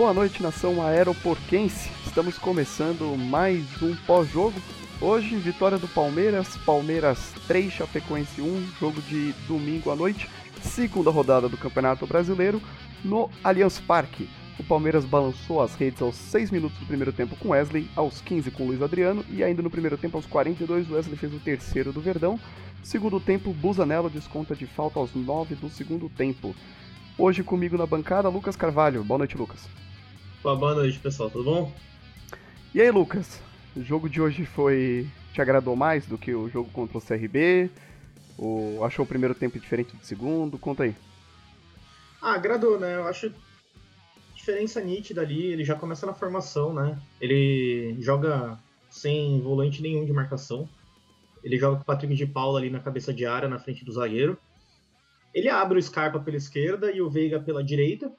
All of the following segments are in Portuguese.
Boa noite, nação aeroporquense. Estamos começando mais um pós-jogo. Hoje, vitória do Palmeiras, Palmeiras 3, Chapecoense 1, jogo de domingo à noite, segunda rodada do Campeonato Brasileiro, no Allianz Parque. O Palmeiras balançou as redes aos 6 minutos do primeiro tempo com Wesley, aos 15 com Luiz Adriano e ainda no primeiro tempo aos 42 Wesley fez o terceiro do Verdão. Segundo tempo, Busanello desconta de falta aos 9 do segundo tempo. Hoje comigo na bancada, Lucas Carvalho. Boa noite, Lucas. Boa noite, pessoal. Tudo bom? E aí, Lucas? O jogo de hoje foi te agradou mais do que o jogo contra o CRB? Ou achou o primeiro tempo diferente do segundo? Conta aí. Ah, agradou, né? Eu acho diferença nítida ali, ele já começa na formação, né? Ele joga sem volante nenhum de marcação. Ele joga com o Patrick de Paula ali na cabeça de área, na frente do zagueiro. Ele abre o Scarpa pela esquerda e o Veiga pela direita,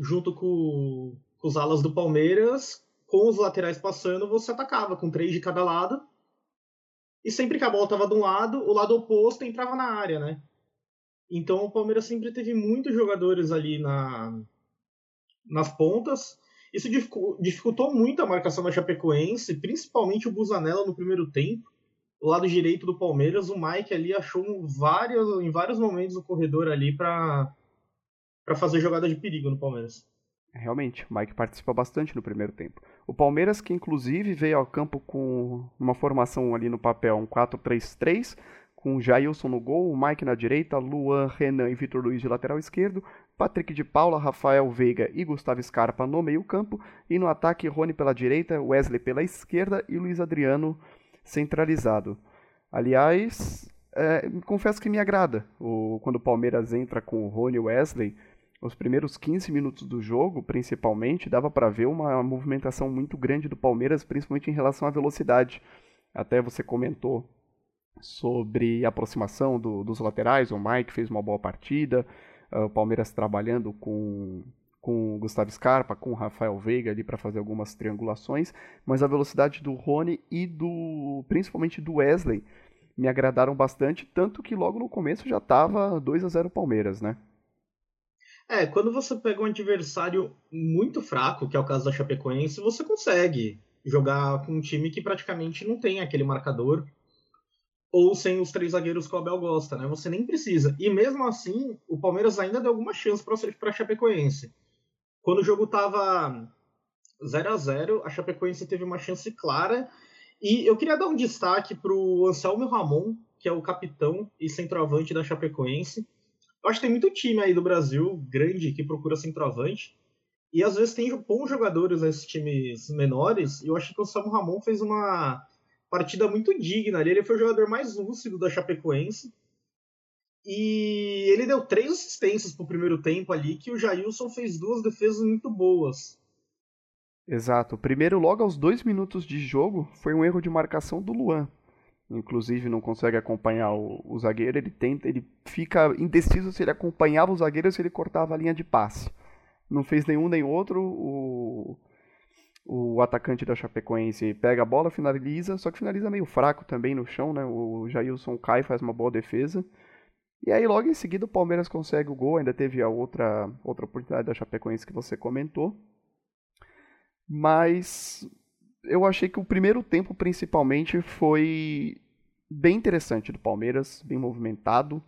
junto com, com os alas do Palmeiras. Com os laterais passando, você atacava com três de cada lado. E sempre que a bola estava de um lado, o lado oposto entrava na área, né? Então o Palmeiras sempre teve muitos jogadores ali na, nas pontas. Isso dificultou muito a marcação da Chapecoense, principalmente o Busanella no primeiro tempo. O lado direito do Palmeiras, o Mike ali achou vários, em vários momentos o corredor ali para fazer jogada de perigo no Palmeiras. Realmente, o Mike participa bastante no primeiro tempo. O Palmeiras, que inclusive veio ao campo com uma formação ali no papel, um 4-3-3, com Jailson no gol, o Mike na direita, Luan, Renan e Vitor Luiz de lateral esquerdo, Patrick de Paula, Rafael Veiga e Gustavo Scarpa no meio-campo, e no ataque Rony pela direita, Wesley pela esquerda e Luiz Adriano centralizado. Aliás, é, confesso que me agrada o, quando o Palmeiras entra com o Rony e Wesley. Os primeiros 15 minutos do jogo, principalmente, dava para ver uma movimentação muito grande do Palmeiras, principalmente em relação à velocidade. Até você comentou sobre a aproximação do, dos laterais, o Mike fez uma boa partida, uh, o Palmeiras trabalhando com, com o Gustavo Scarpa, com o Rafael Veiga ali para fazer algumas triangulações, mas a velocidade do Rony e do principalmente do Wesley me agradaram bastante, tanto que logo no começo já estava 2 a 0 Palmeiras, né? É, quando você pega um adversário muito fraco, que é o caso da Chapecoense, você consegue jogar com um time que praticamente não tem aquele marcador ou sem os três zagueiros que o Abel gosta, né? Você nem precisa. E mesmo assim, o Palmeiras ainda deu alguma chance para a Chapecoense. Quando o jogo estava 0 a 0 a Chapecoense teve uma chance clara. E eu queria dar um destaque para o Anselmo Ramon, que é o capitão e centroavante da Chapecoense. Eu acho que tem muito time aí do Brasil grande que procura centroavante. E às vezes tem bons jogadores nesses times menores. E eu acho que o Anselmo Ramon fez uma partida muito digna ali. Ele foi o jogador mais lúcido da Chapecoense. E ele deu três assistências pro primeiro tempo ali, que o Jailson fez duas defesas muito boas. Exato. Primeiro, logo aos dois minutos de jogo, foi um erro de marcação do Luan. Inclusive não consegue acompanhar o, o zagueiro, ele tenta, ele fica indeciso se ele acompanhava o zagueiro ou se ele cortava a linha de passe. Não fez nenhum nem outro. O, o atacante da Chapecoense pega a bola, finaliza, só que finaliza meio fraco também no chão, né? O Jailson cai, faz uma boa defesa. E aí logo em seguida o Palmeiras consegue o gol, ainda teve a outra outra oportunidade da Chapecoense que você comentou. Mas eu achei que o primeiro tempo principalmente foi bem interessante do Palmeiras, bem movimentado,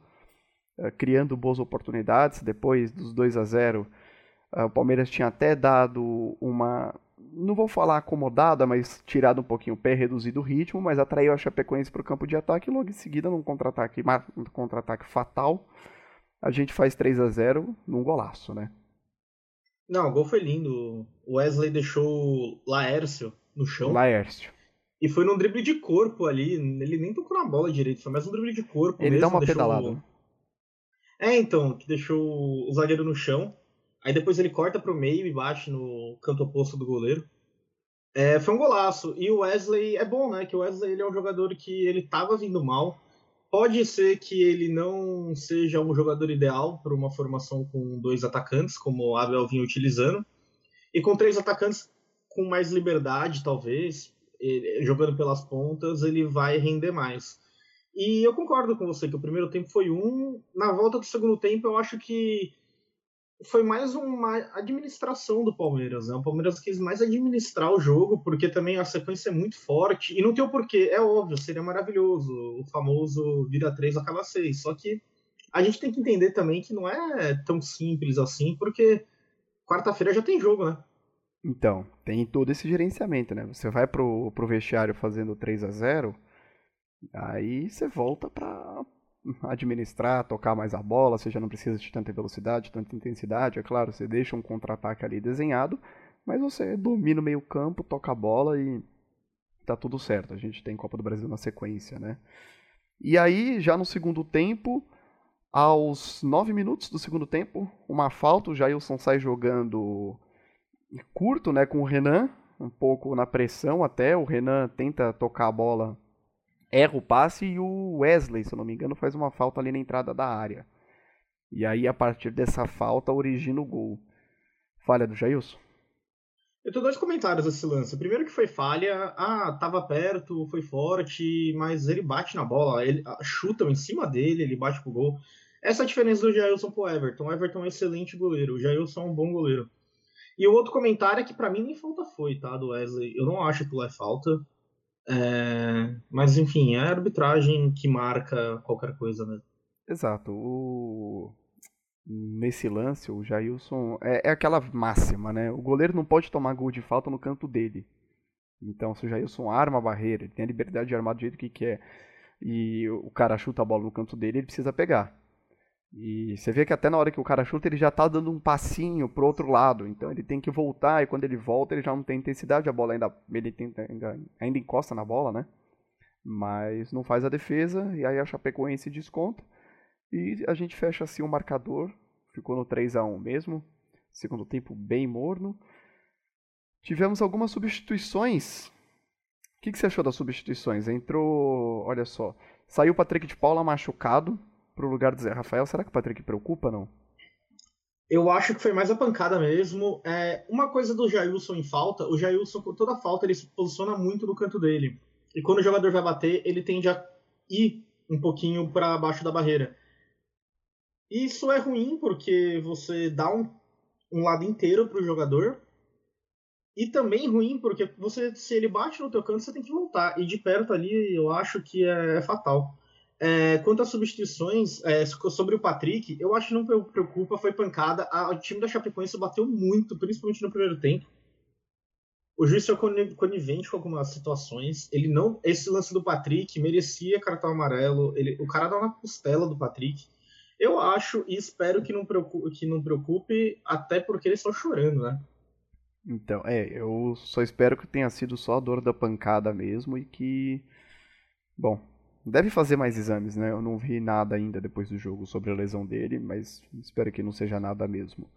uh, criando boas oportunidades. Depois dos 2 a 0, uh, o Palmeiras tinha até dado uma não vou falar acomodada, mas tirado um pouquinho o pé, reduzido o ritmo, mas atraiu a Chapecoense para o campo de ataque e logo em seguida, num contra-ataque um contra fatal, a gente faz 3 a 0 num golaço, né? Não, o gol foi lindo. O Wesley deixou o Laércio no chão. Laércio. E foi num drible de corpo ali. Ele nem tocou na bola direito, foi mais um drible de corpo. Ele mesmo, dá uma pedalada. É, então, que deixou o zagueiro no chão. Aí depois ele corta pro meio e bate no canto oposto do goleiro. É, foi um golaço. E o Wesley é bom, né? Que o Wesley ele é um jogador que ele tava vindo mal. Pode ser que ele não seja um jogador ideal para uma formação com dois atacantes, como o Abel vinha utilizando. E com três atacantes com mais liberdade, talvez, ele, jogando pelas pontas, ele vai render mais. E eu concordo com você que o primeiro tempo foi um. Na volta do segundo tempo, eu acho que foi mais uma administração do Palmeiras, né? O Palmeiras quis mais administrar o jogo, porque também a sequência é muito forte, e não tem o porquê, é óbvio, seria maravilhoso, o famoso vira 3 acaba 6, só que a gente tem que entender também que não é tão simples assim, porque quarta-feira já tem jogo, né? Então, tem todo esse gerenciamento, né? Você vai pro, pro vestiário fazendo 3 a 0 aí você volta pra administrar, tocar mais a bola, você já não precisa de tanta velocidade, tanta intensidade, é claro, você deixa um contra-ataque ali desenhado, mas você domina o meio campo, toca a bola e tá tudo certo. A gente tem Copa do Brasil na sequência, né? E aí, já no segundo tempo, aos nove minutos do segundo tempo, uma falta, o Jailson sai jogando curto, né, com o Renan, um pouco na pressão até, o Renan tenta tocar a bola erra o passe e o Wesley, se eu não me engano, faz uma falta ali na entrada da área. E aí, a partir dessa falta, origina o gol. Falha do Jailson? Eu tenho dois comentários desse lance. Primeiro que foi falha, ah, tava perto, foi forte, mas ele bate na bola, ele chuta em cima dele, ele bate pro gol. Essa é a diferença do Jailson pro Everton. O Everton é um excelente goleiro, o Jailson é um bom goleiro. E o outro comentário é que para mim nem falta foi, tá, do Wesley. Eu não acho que lá é falta. É, mas enfim, é a arbitragem que marca qualquer coisa mesmo. Exato. O... Nesse lance, o Jailson. É, é, aquela máxima, né? O goleiro não pode tomar gol de falta no canto dele. Então, se o Jailson arma a barreira, ele tem a liberdade de armar do jeito que quer, e o cara chuta a bola no canto dele, ele precisa pegar. E você vê que até na hora que o cara chuta, ele já tá dando um passinho pro outro lado. Então ele tem que voltar, e quando ele volta, ele já não tem intensidade, a bola ainda. Ele tenta, ainda, ainda encosta na bola, né? Mas não faz a defesa, e aí a Chapecoense desconta. E a gente fecha assim o marcador. Ficou no 3 a 1 mesmo. Segundo tempo bem morno. Tivemos algumas substituições. O que, que você achou das substituições? Entrou. Olha só. Saiu o Patrick de Paula machucado pro lugar do Zé Rafael. Será que o Patrick preocupa, não? Eu acho que foi mais a pancada mesmo. É, uma coisa do Jailson em falta, o Jailson, com toda falta, ele se posiciona muito no canto dele. E quando o jogador vai bater, ele tende a ir um pouquinho para baixo da barreira. Isso é ruim porque você dá um, um lado inteiro pro jogador. E também ruim porque você, se ele bate no teu canto, você tem que voltar. E de perto ali, eu acho que é, é fatal. É, quanto às substituições, é, sobre o Patrick, eu acho que não preocupa, foi pancada. o time da Chapecoense bateu muito, principalmente no primeiro tempo. O juiz foi conivente com algumas situações. Ele não, esse lance do Patrick merecia cartão amarelo. Ele, o cara dá na costela do Patrick. Eu acho e espero que não preocupe, que não preocupe até porque eles estão chorando, né? Então, é, eu só espero que tenha sido só a dor da pancada mesmo e que, bom, Deve fazer mais exames, né? Eu não vi nada ainda depois do jogo sobre a lesão dele, mas espero que não seja nada mesmo.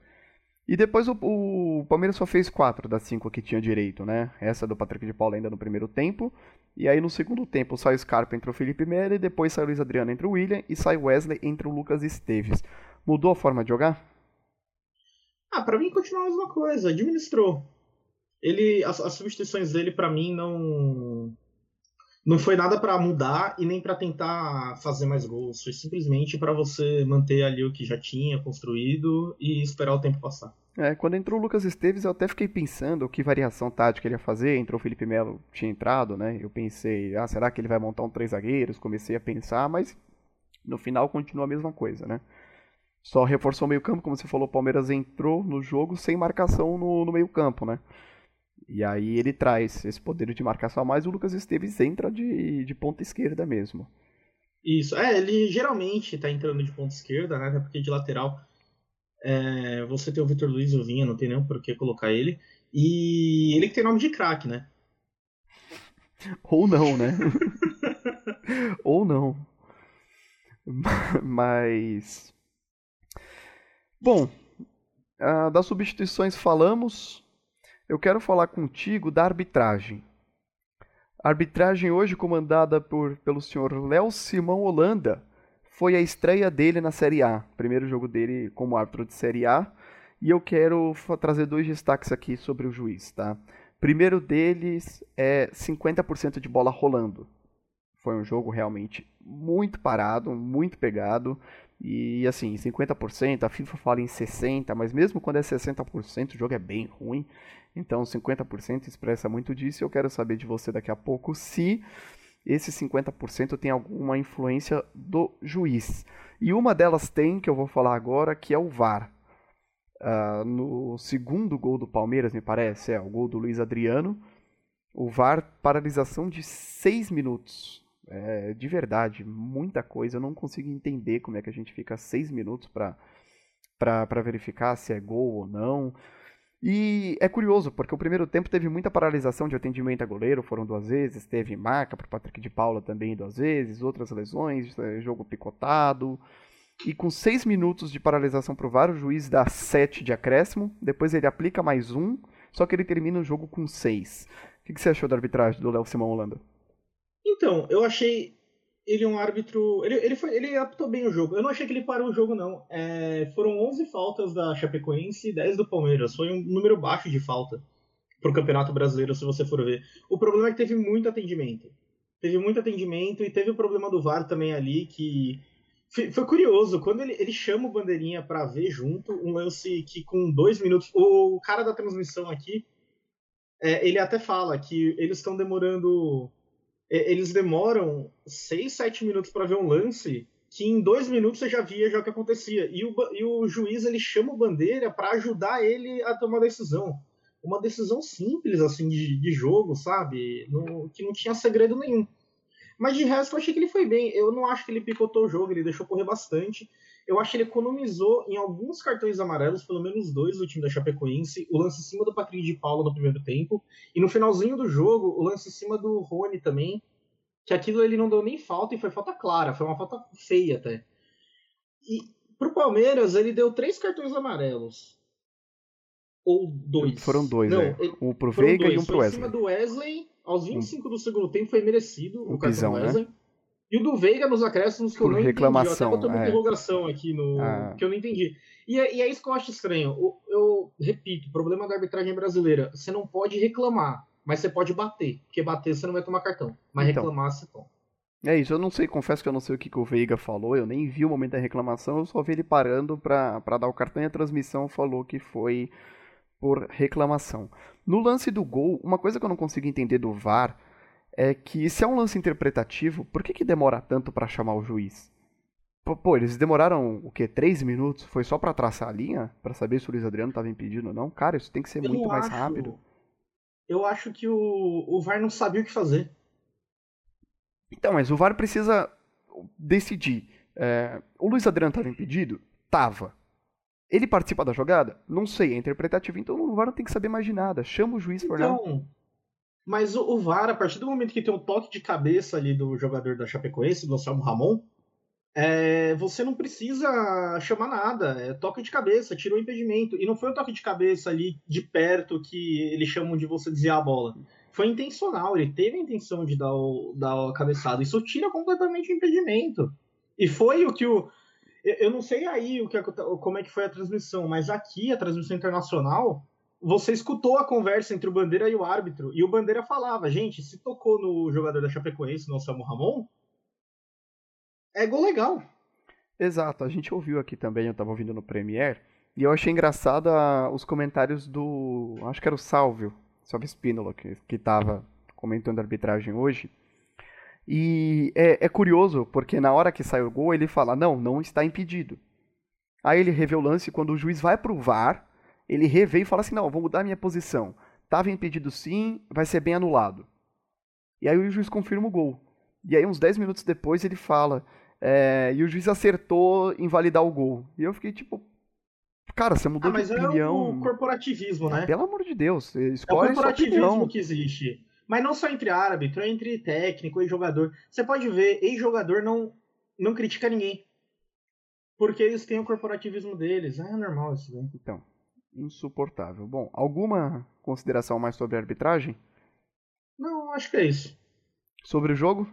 E depois o, o Palmeiras só fez quatro das cinco que tinha direito, né? Essa do Patrick de Paula ainda no primeiro tempo. E aí no segundo tempo sai o Scarpa entre o Felipe Melo, e depois sai o Luiz Adriano entre o William e sai o Wesley entre o Lucas Esteves. Mudou a forma de jogar? Ah, para mim continua a mesma coisa, administrou. Ele as, as substituições dele para mim não não foi nada para mudar e nem para tentar fazer mais gols. Foi simplesmente para você manter ali o que já tinha construído e esperar o tempo passar. É, quando entrou o Lucas Esteves, eu até fiquei pensando que variação tática ele ia fazer. Entrou o Felipe Melo, tinha entrado, né? Eu pensei, ah, será que ele vai montar um três zagueiros? Comecei a pensar, mas no final continua a mesma coisa, né? Só reforçou o meio-campo, como você falou, o Palmeiras entrou no jogo sem marcação no, no meio-campo, né? E aí ele traz esse poder de marcação a mais, o Lucas Esteves entra de, de ponta esquerda mesmo. Isso, é, ele geralmente tá entrando de ponta esquerda, né? Porque de lateral é, você tem o Vitor Luiz e o Vinha, não tem nem por que colocar ele. E ele que tem nome de craque, né? Ou não, né? Ou não. Mas. Bom, uh, das substituições falamos eu quero falar contigo da arbitragem. A arbitragem hoje comandada por, pelo senhor Léo Simão Holanda foi a estreia dele na Série A, primeiro jogo dele como árbitro de Série A, e eu quero trazer dois destaques aqui sobre o juiz, tá? Primeiro deles é 50% de bola rolando. Foi um jogo realmente muito parado, muito pegado. E assim, 50%, a FIFA fala em 60%, mas mesmo quando é 60%, o jogo é bem ruim. Então 50% expressa muito disso e eu quero saber de você daqui a pouco se esse 50% tem alguma influência do juiz. E uma delas tem, que eu vou falar agora, que é o VAR. Uh, no segundo gol do Palmeiras, me parece, é o gol do Luiz Adriano. O VAR, paralisação de 6 minutos. É, de verdade, muita coisa. Eu não consigo entender como é que a gente fica 6 minutos para verificar se é gol ou não. E é curioso, porque o primeiro tempo teve muita paralisação de atendimento a goleiro, foram duas vezes, teve marca para Patrick de Paula também duas vezes, outras lesões, é, jogo picotado. E com seis minutos de paralisação para o VAR, o juiz dá sete de acréscimo, depois ele aplica mais um, só que ele termina o jogo com seis. O que você achou da arbitragem do Léo Simão Holanda? Então, eu achei ele é um árbitro. Ele, ele, foi, ele apitou bem o jogo. Eu não achei que ele parou o jogo, não. É, foram 11 faltas da Chapecoense e 10 do Palmeiras. Foi um número baixo de falta pro Campeonato Brasileiro, se você for ver. O problema é que teve muito atendimento. Teve muito atendimento e teve o problema do VAR também ali, que. Foi curioso, quando ele, ele chama o Bandeirinha para ver junto, um lance que com dois minutos. O cara da transmissão aqui, é, ele até fala que eles estão demorando eles demoram 6, 7 minutos para ver um lance que em dois minutos você já via já o que acontecia. E o, e o juiz ele chama o Bandeira para ajudar ele a tomar decisão. Uma decisão simples assim de, de jogo, sabe? No, que não tinha segredo nenhum. Mas de resto eu achei que ele foi bem. Eu não acho que ele picotou o jogo, ele deixou correr bastante. Eu acho que ele economizou em alguns cartões amarelos, pelo menos dois do time da Chapecoense, o lance em cima do Patrick de Paulo no primeiro tempo, e no finalzinho do jogo, o lance em cima do Rony também, que aquilo ele não deu nem falta e foi falta clara, foi uma falta feia até. E pro Palmeiras, ele deu três cartões amarelos. Ou dois. Foram dois, não, é. Um pro Veiga dois. e um pro Wesley. Em cima do Wesley, aos 25 um, do segundo tempo, foi merecido um o cartão né? Wesley. Né? E o do Veiga nos acréscimos que eu não reclamação, entendi. Eu até botei uma é. interrogação aqui no. Ah. que eu não entendi. E é, e é, isso que eu acho estranho. Eu, eu repito, o problema da arbitragem brasileira. Você não pode reclamar, mas você pode bater. Porque bater você não vai tomar cartão. Mas então, reclamar você toma. É isso, eu não sei, confesso que eu não sei o que, que o Veiga falou, eu nem vi o momento da reclamação, eu só vi ele parando pra, pra dar o cartão e a transmissão falou que foi por reclamação. No lance do gol, uma coisa que eu não consigo entender do VAR é que se é um lance interpretativo, por que, que demora tanto para chamar o juiz? Pô, eles demoraram o quê? Três minutos? Foi só para traçar a linha? para saber se o Luiz Adriano estava impedido ou não? Cara, isso tem que ser eu muito mais rápido. Eu acho que o, o VAR não sabia o que fazer. Então, mas o VAR precisa decidir. É, o Luiz Adriano estava impedido? Tava. Ele participa da jogada? Não sei, é interpretativo, então o VAR não tem que saber mais de nada. Chama o juiz por então, mas o, o VAR, a partir do momento que tem um toque de cabeça ali do jogador da Chapecoense, do Anselmo Ramon, é, você não precisa chamar nada. É toque de cabeça, tirou o impedimento. E não foi um toque de cabeça ali de perto que eles chamam de você desviar a bola. Foi intencional, ele teve a intenção de dar o, dar o cabeçado. Isso tira completamente o impedimento. E foi o que o. Eu não sei aí o que, como é que foi a transmissão, mas aqui, a transmissão internacional, você escutou a conversa entre o Bandeira e o árbitro, e o Bandeira falava, gente, se tocou no jogador da Chapecoense, no Samu Ramon, é gol legal. Exato, a gente ouviu aqui também, eu tava ouvindo no Premiere, e eu achei engraçado a, os comentários do, acho que era o Salvio, Salvio Spínola, que, que tava comentando a arbitragem hoje, e é, é curioso, porque na hora que sai o gol, ele fala, não, não está impedido. Aí ele revê o lance, quando o juiz vai pro VAR, ele revê e fala assim: não, vou mudar minha posição. Tava impedido sim, vai ser bem anulado. E aí o juiz confirma o gol. E aí, uns 10 minutos depois, ele fala. É, e o juiz acertou em validar o gol. E eu fiquei tipo. Cara, você mudou ah, mas de opinião. É o corporativismo, né? Pelo amor de Deus, escolhe É o corporativismo que existe. Mas não só entre árbitro, é entre técnico e jogador. Você pode ver, ex-jogador não, não critica ninguém. Porque eles têm o corporativismo deles. É normal isso daí. Então insuportável. Bom, alguma consideração mais sobre a arbitragem? Não, acho que é isso. Sobre o jogo?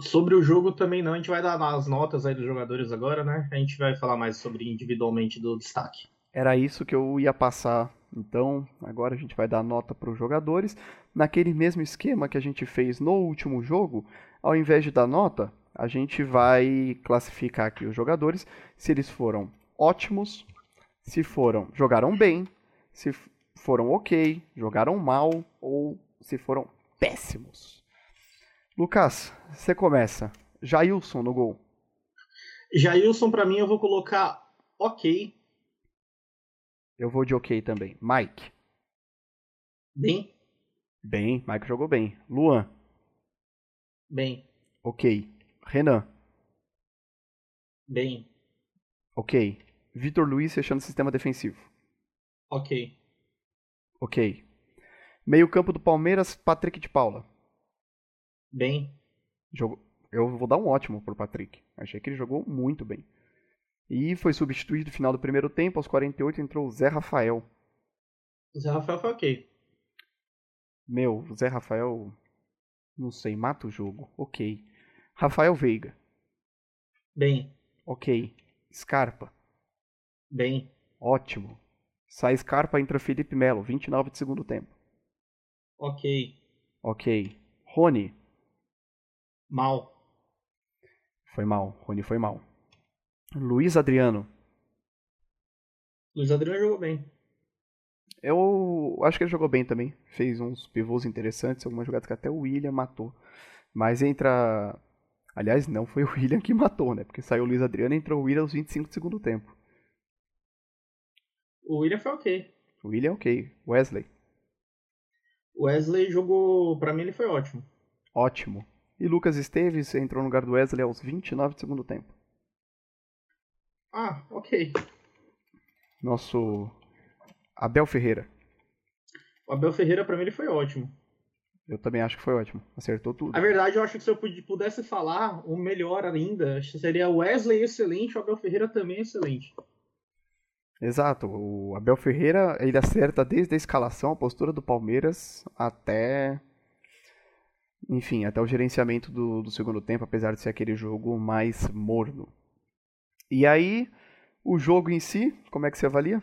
Sobre o jogo também não, a gente vai dar as notas aí dos jogadores agora, né? A gente vai falar mais sobre individualmente do destaque. Era isso que eu ia passar. Então, agora a gente vai dar nota para os jogadores. Naquele mesmo esquema que a gente fez no último jogo, ao invés de dar nota, A gente vai classificar aqui os jogadores, se eles foram ótimos, se foram jogaram bem, se foram ok, jogaram mal ou se foram péssimos. Lucas, você começa. Jailson no gol. Jailson, para mim, eu vou colocar ok. Eu vou de ok também. Mike. Bem. Bem, Mike jogou bem. Luan. Bem. Ok. Renan. Bem. Ok. Vitor Luiz fechando o sistema defensivo. Ok. Ok. Meio campo do Palmeiras, Patrick de Paula. Bem. Eu vou dar um ótimo pro Patrick. Achei que ele jogou muito bem. E foi substituído no final do primeiro tempo, aos 48 entrou o Zé Rafael. O Zé Rafael foi ok. Meu, o Zé Rafael. Não sei, mata o jogo. Ok. Rafael Veiga. Bem. Ok. Scarpa. Bem. Ótimo. Sai Scarpa, entra Felipe Melo, 29 de segundo tempo. Ok. Ok. Rony. Mal. Foi mal. Rony foi mal. Luiz Adriano. Luiz Adriano jogou bem. Eu acho que ele jogou bem também. Fez uns pivôs interessantes, algumas jogadas que até o William matou. Mas entra. Aliás, não foi o William que matou, né? Porque saiu o Luiz Adriano e entrou o William aos 25 do segundo tempo. O William foi ok. O William ok. Wesley. Wesley jogou. Pra mim ele foi ótimo. Ótimo. E Lucas Esteves entrou no lugar do Wesley aos 29 do segundo tempo. Ah, ok. Nosso Abel Ferreira. O Abel Ferreira, para mim, ele foi ótimo. Eu também acho que foi ótimo. Acertou tudo. A verdade, eu acho que se eu pudesse falar o melhor ainda, seria Wesley excelente, o Abel Ferreira também excelente. Exato. O Abel Ferreira, ele acerta desde a escalação, a postura do Palmeiras, até. Enfim, até o gerenciamento do, do segundo tempo, apesar de ser aquele jogo mais morno. E aí, o jogo em si, como é que você avalia?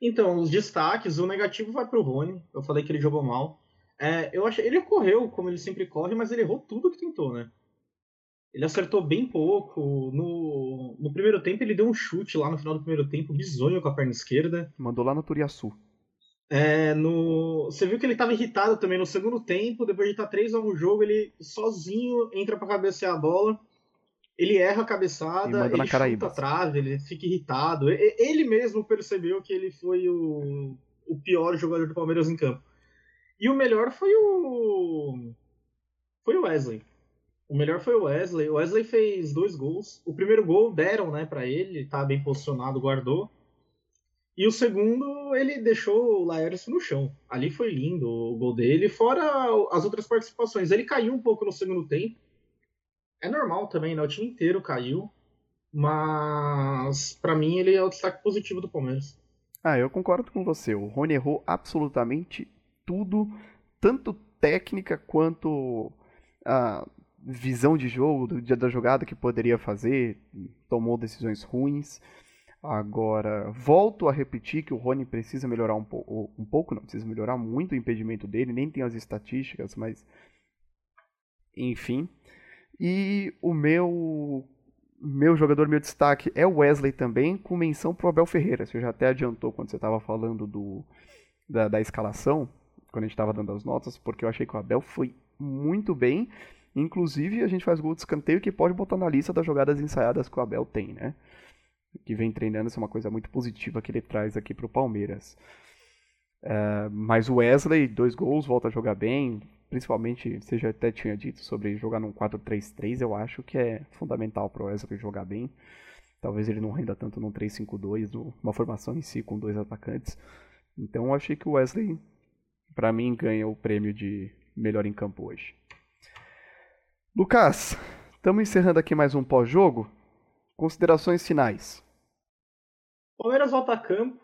Então, os destaques, o negativo vai pro Rony. Eu falei que ele jogou mal. É, eu achei, ele correu como ele sempre corre, mas ele errou tudo que tentou, né? Ele acertou bem pouco. No, no primeiro tempo, ele deu um chute lá no final do primeiro tempo, bizonho com a perna esquerda. Mandou lá no Turiaçu. É, no... Você viu que ele estava irritado também no segundo tempo, depois de estar 3 a 1 jogo, ele sozinho entra para cabecear a bola. Ele erra a cabeçada, ele chuta a trave, ele fica irritado. Ele mesmo percebeu que ele foi o, o pior jogador do Palmeiras em campo. E o melhor foi o. Foi o Wesley. O melhor foi o Wesley. O Wesley fez dois gols. O primeiro gol deram, né, para ele, tá bem posicionado, guardou. E o segundo, ele deixou o Laércio no chão. Ali foi lindo o gol dele, fora as outras participações. Ele caiu um pouco no segundo tempo é normal também, né? O time inteiro caiu. Mas para mim ele é o destaque positivo do Palmeiras. Ah, eu concordo com você. O Rony errou absolutamente tudo, tanto técnica quanto a visão de jogo do dia da jogada que poderia fazer, tomou decisões ruins. Agora, volto a repetir que o Rony precisa melhorar um, po um pouco, não precisa melhorar muito o impedimento dele, nem tem as estatísticas, mas enfim. E o meu meu jogador, meu destaque é o Wesley também, com menção pro Abel Ferreira. Você já até adiantou quando você estava falando do, da, da, escalação, quando a gente estava dando as notas, porque eu achei que o Abel foi muito bem. Inclusive, a gente faz gol de escanteio que pode botar na lista das jogadas ensaiadas que o Abel tem, né? Que vem treinando, isso é uma coisa muito positiva que ele traz aqui pro Palmeiras. É, mas o Wesley, dois gols, volta a jogar bem, principalmente, você já até tinha dito sobre jogar num 4-3-3, eu acho que é fundamental para o Wesley jogar bem. Talvez ele não renda tanto num 3-5-2, uma formação em si com dois atacantes. Então eu achei que o Wesley, para mim, ganha o prêmio de melhor em campo hoje. Lucas, estamos encerrando aqui mais um pós-jogo. Considerações finais. Palmeiras volta a campo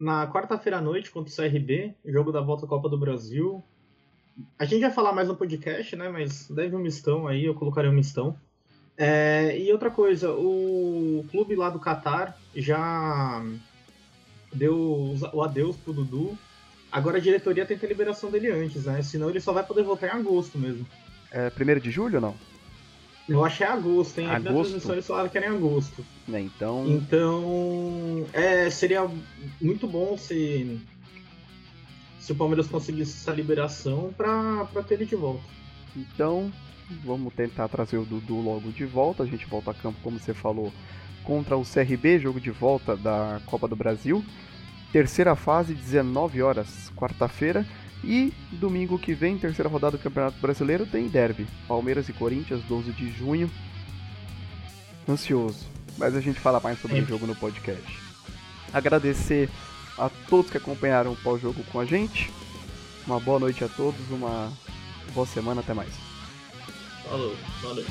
na quarta-feira à noite contra o CRB, jogo da volta à Copa do Brasil. A gente vai falar mais no podcast, né? Mas deve um mistão aí, eu colocarei um mistão. É, e outra coisa, o clube lá do Qatar já deu o adeus pro Dudu. Agora a diretoria tenta a liberação dele antes, né? Senão ele só vai poder voltar em agosto mesmo. É primeiro de julho ou não? Eu acho que é agosto, hein? Aqui Agosto? na transmissão eles falaram que era em agosto. Né? Então, Então, é, seria muito bom se, se o Palmeiras conseguisse essa liberação pra, pra ter ele de volta. então vamos tentar trazer o Dudu logo de volta. A gente volta a campo, como você falou, contra o CRB, jogo de volta da Copa do Brasil. Terceira fase, 19 horas, quarta-feira. E domingo que vem, terceira rodada do Campeonato Brasileiro, tem derby. Palmeiras e Corinthians, 12 de junho. Ansioso. Mas a gente fala mais sobre É. o jogo no podcast. Agradecer a todos que acompanharam o pós-jogo com a gente. Uma boa noite a todos, uma boa semana, até mais. Falou, valeu.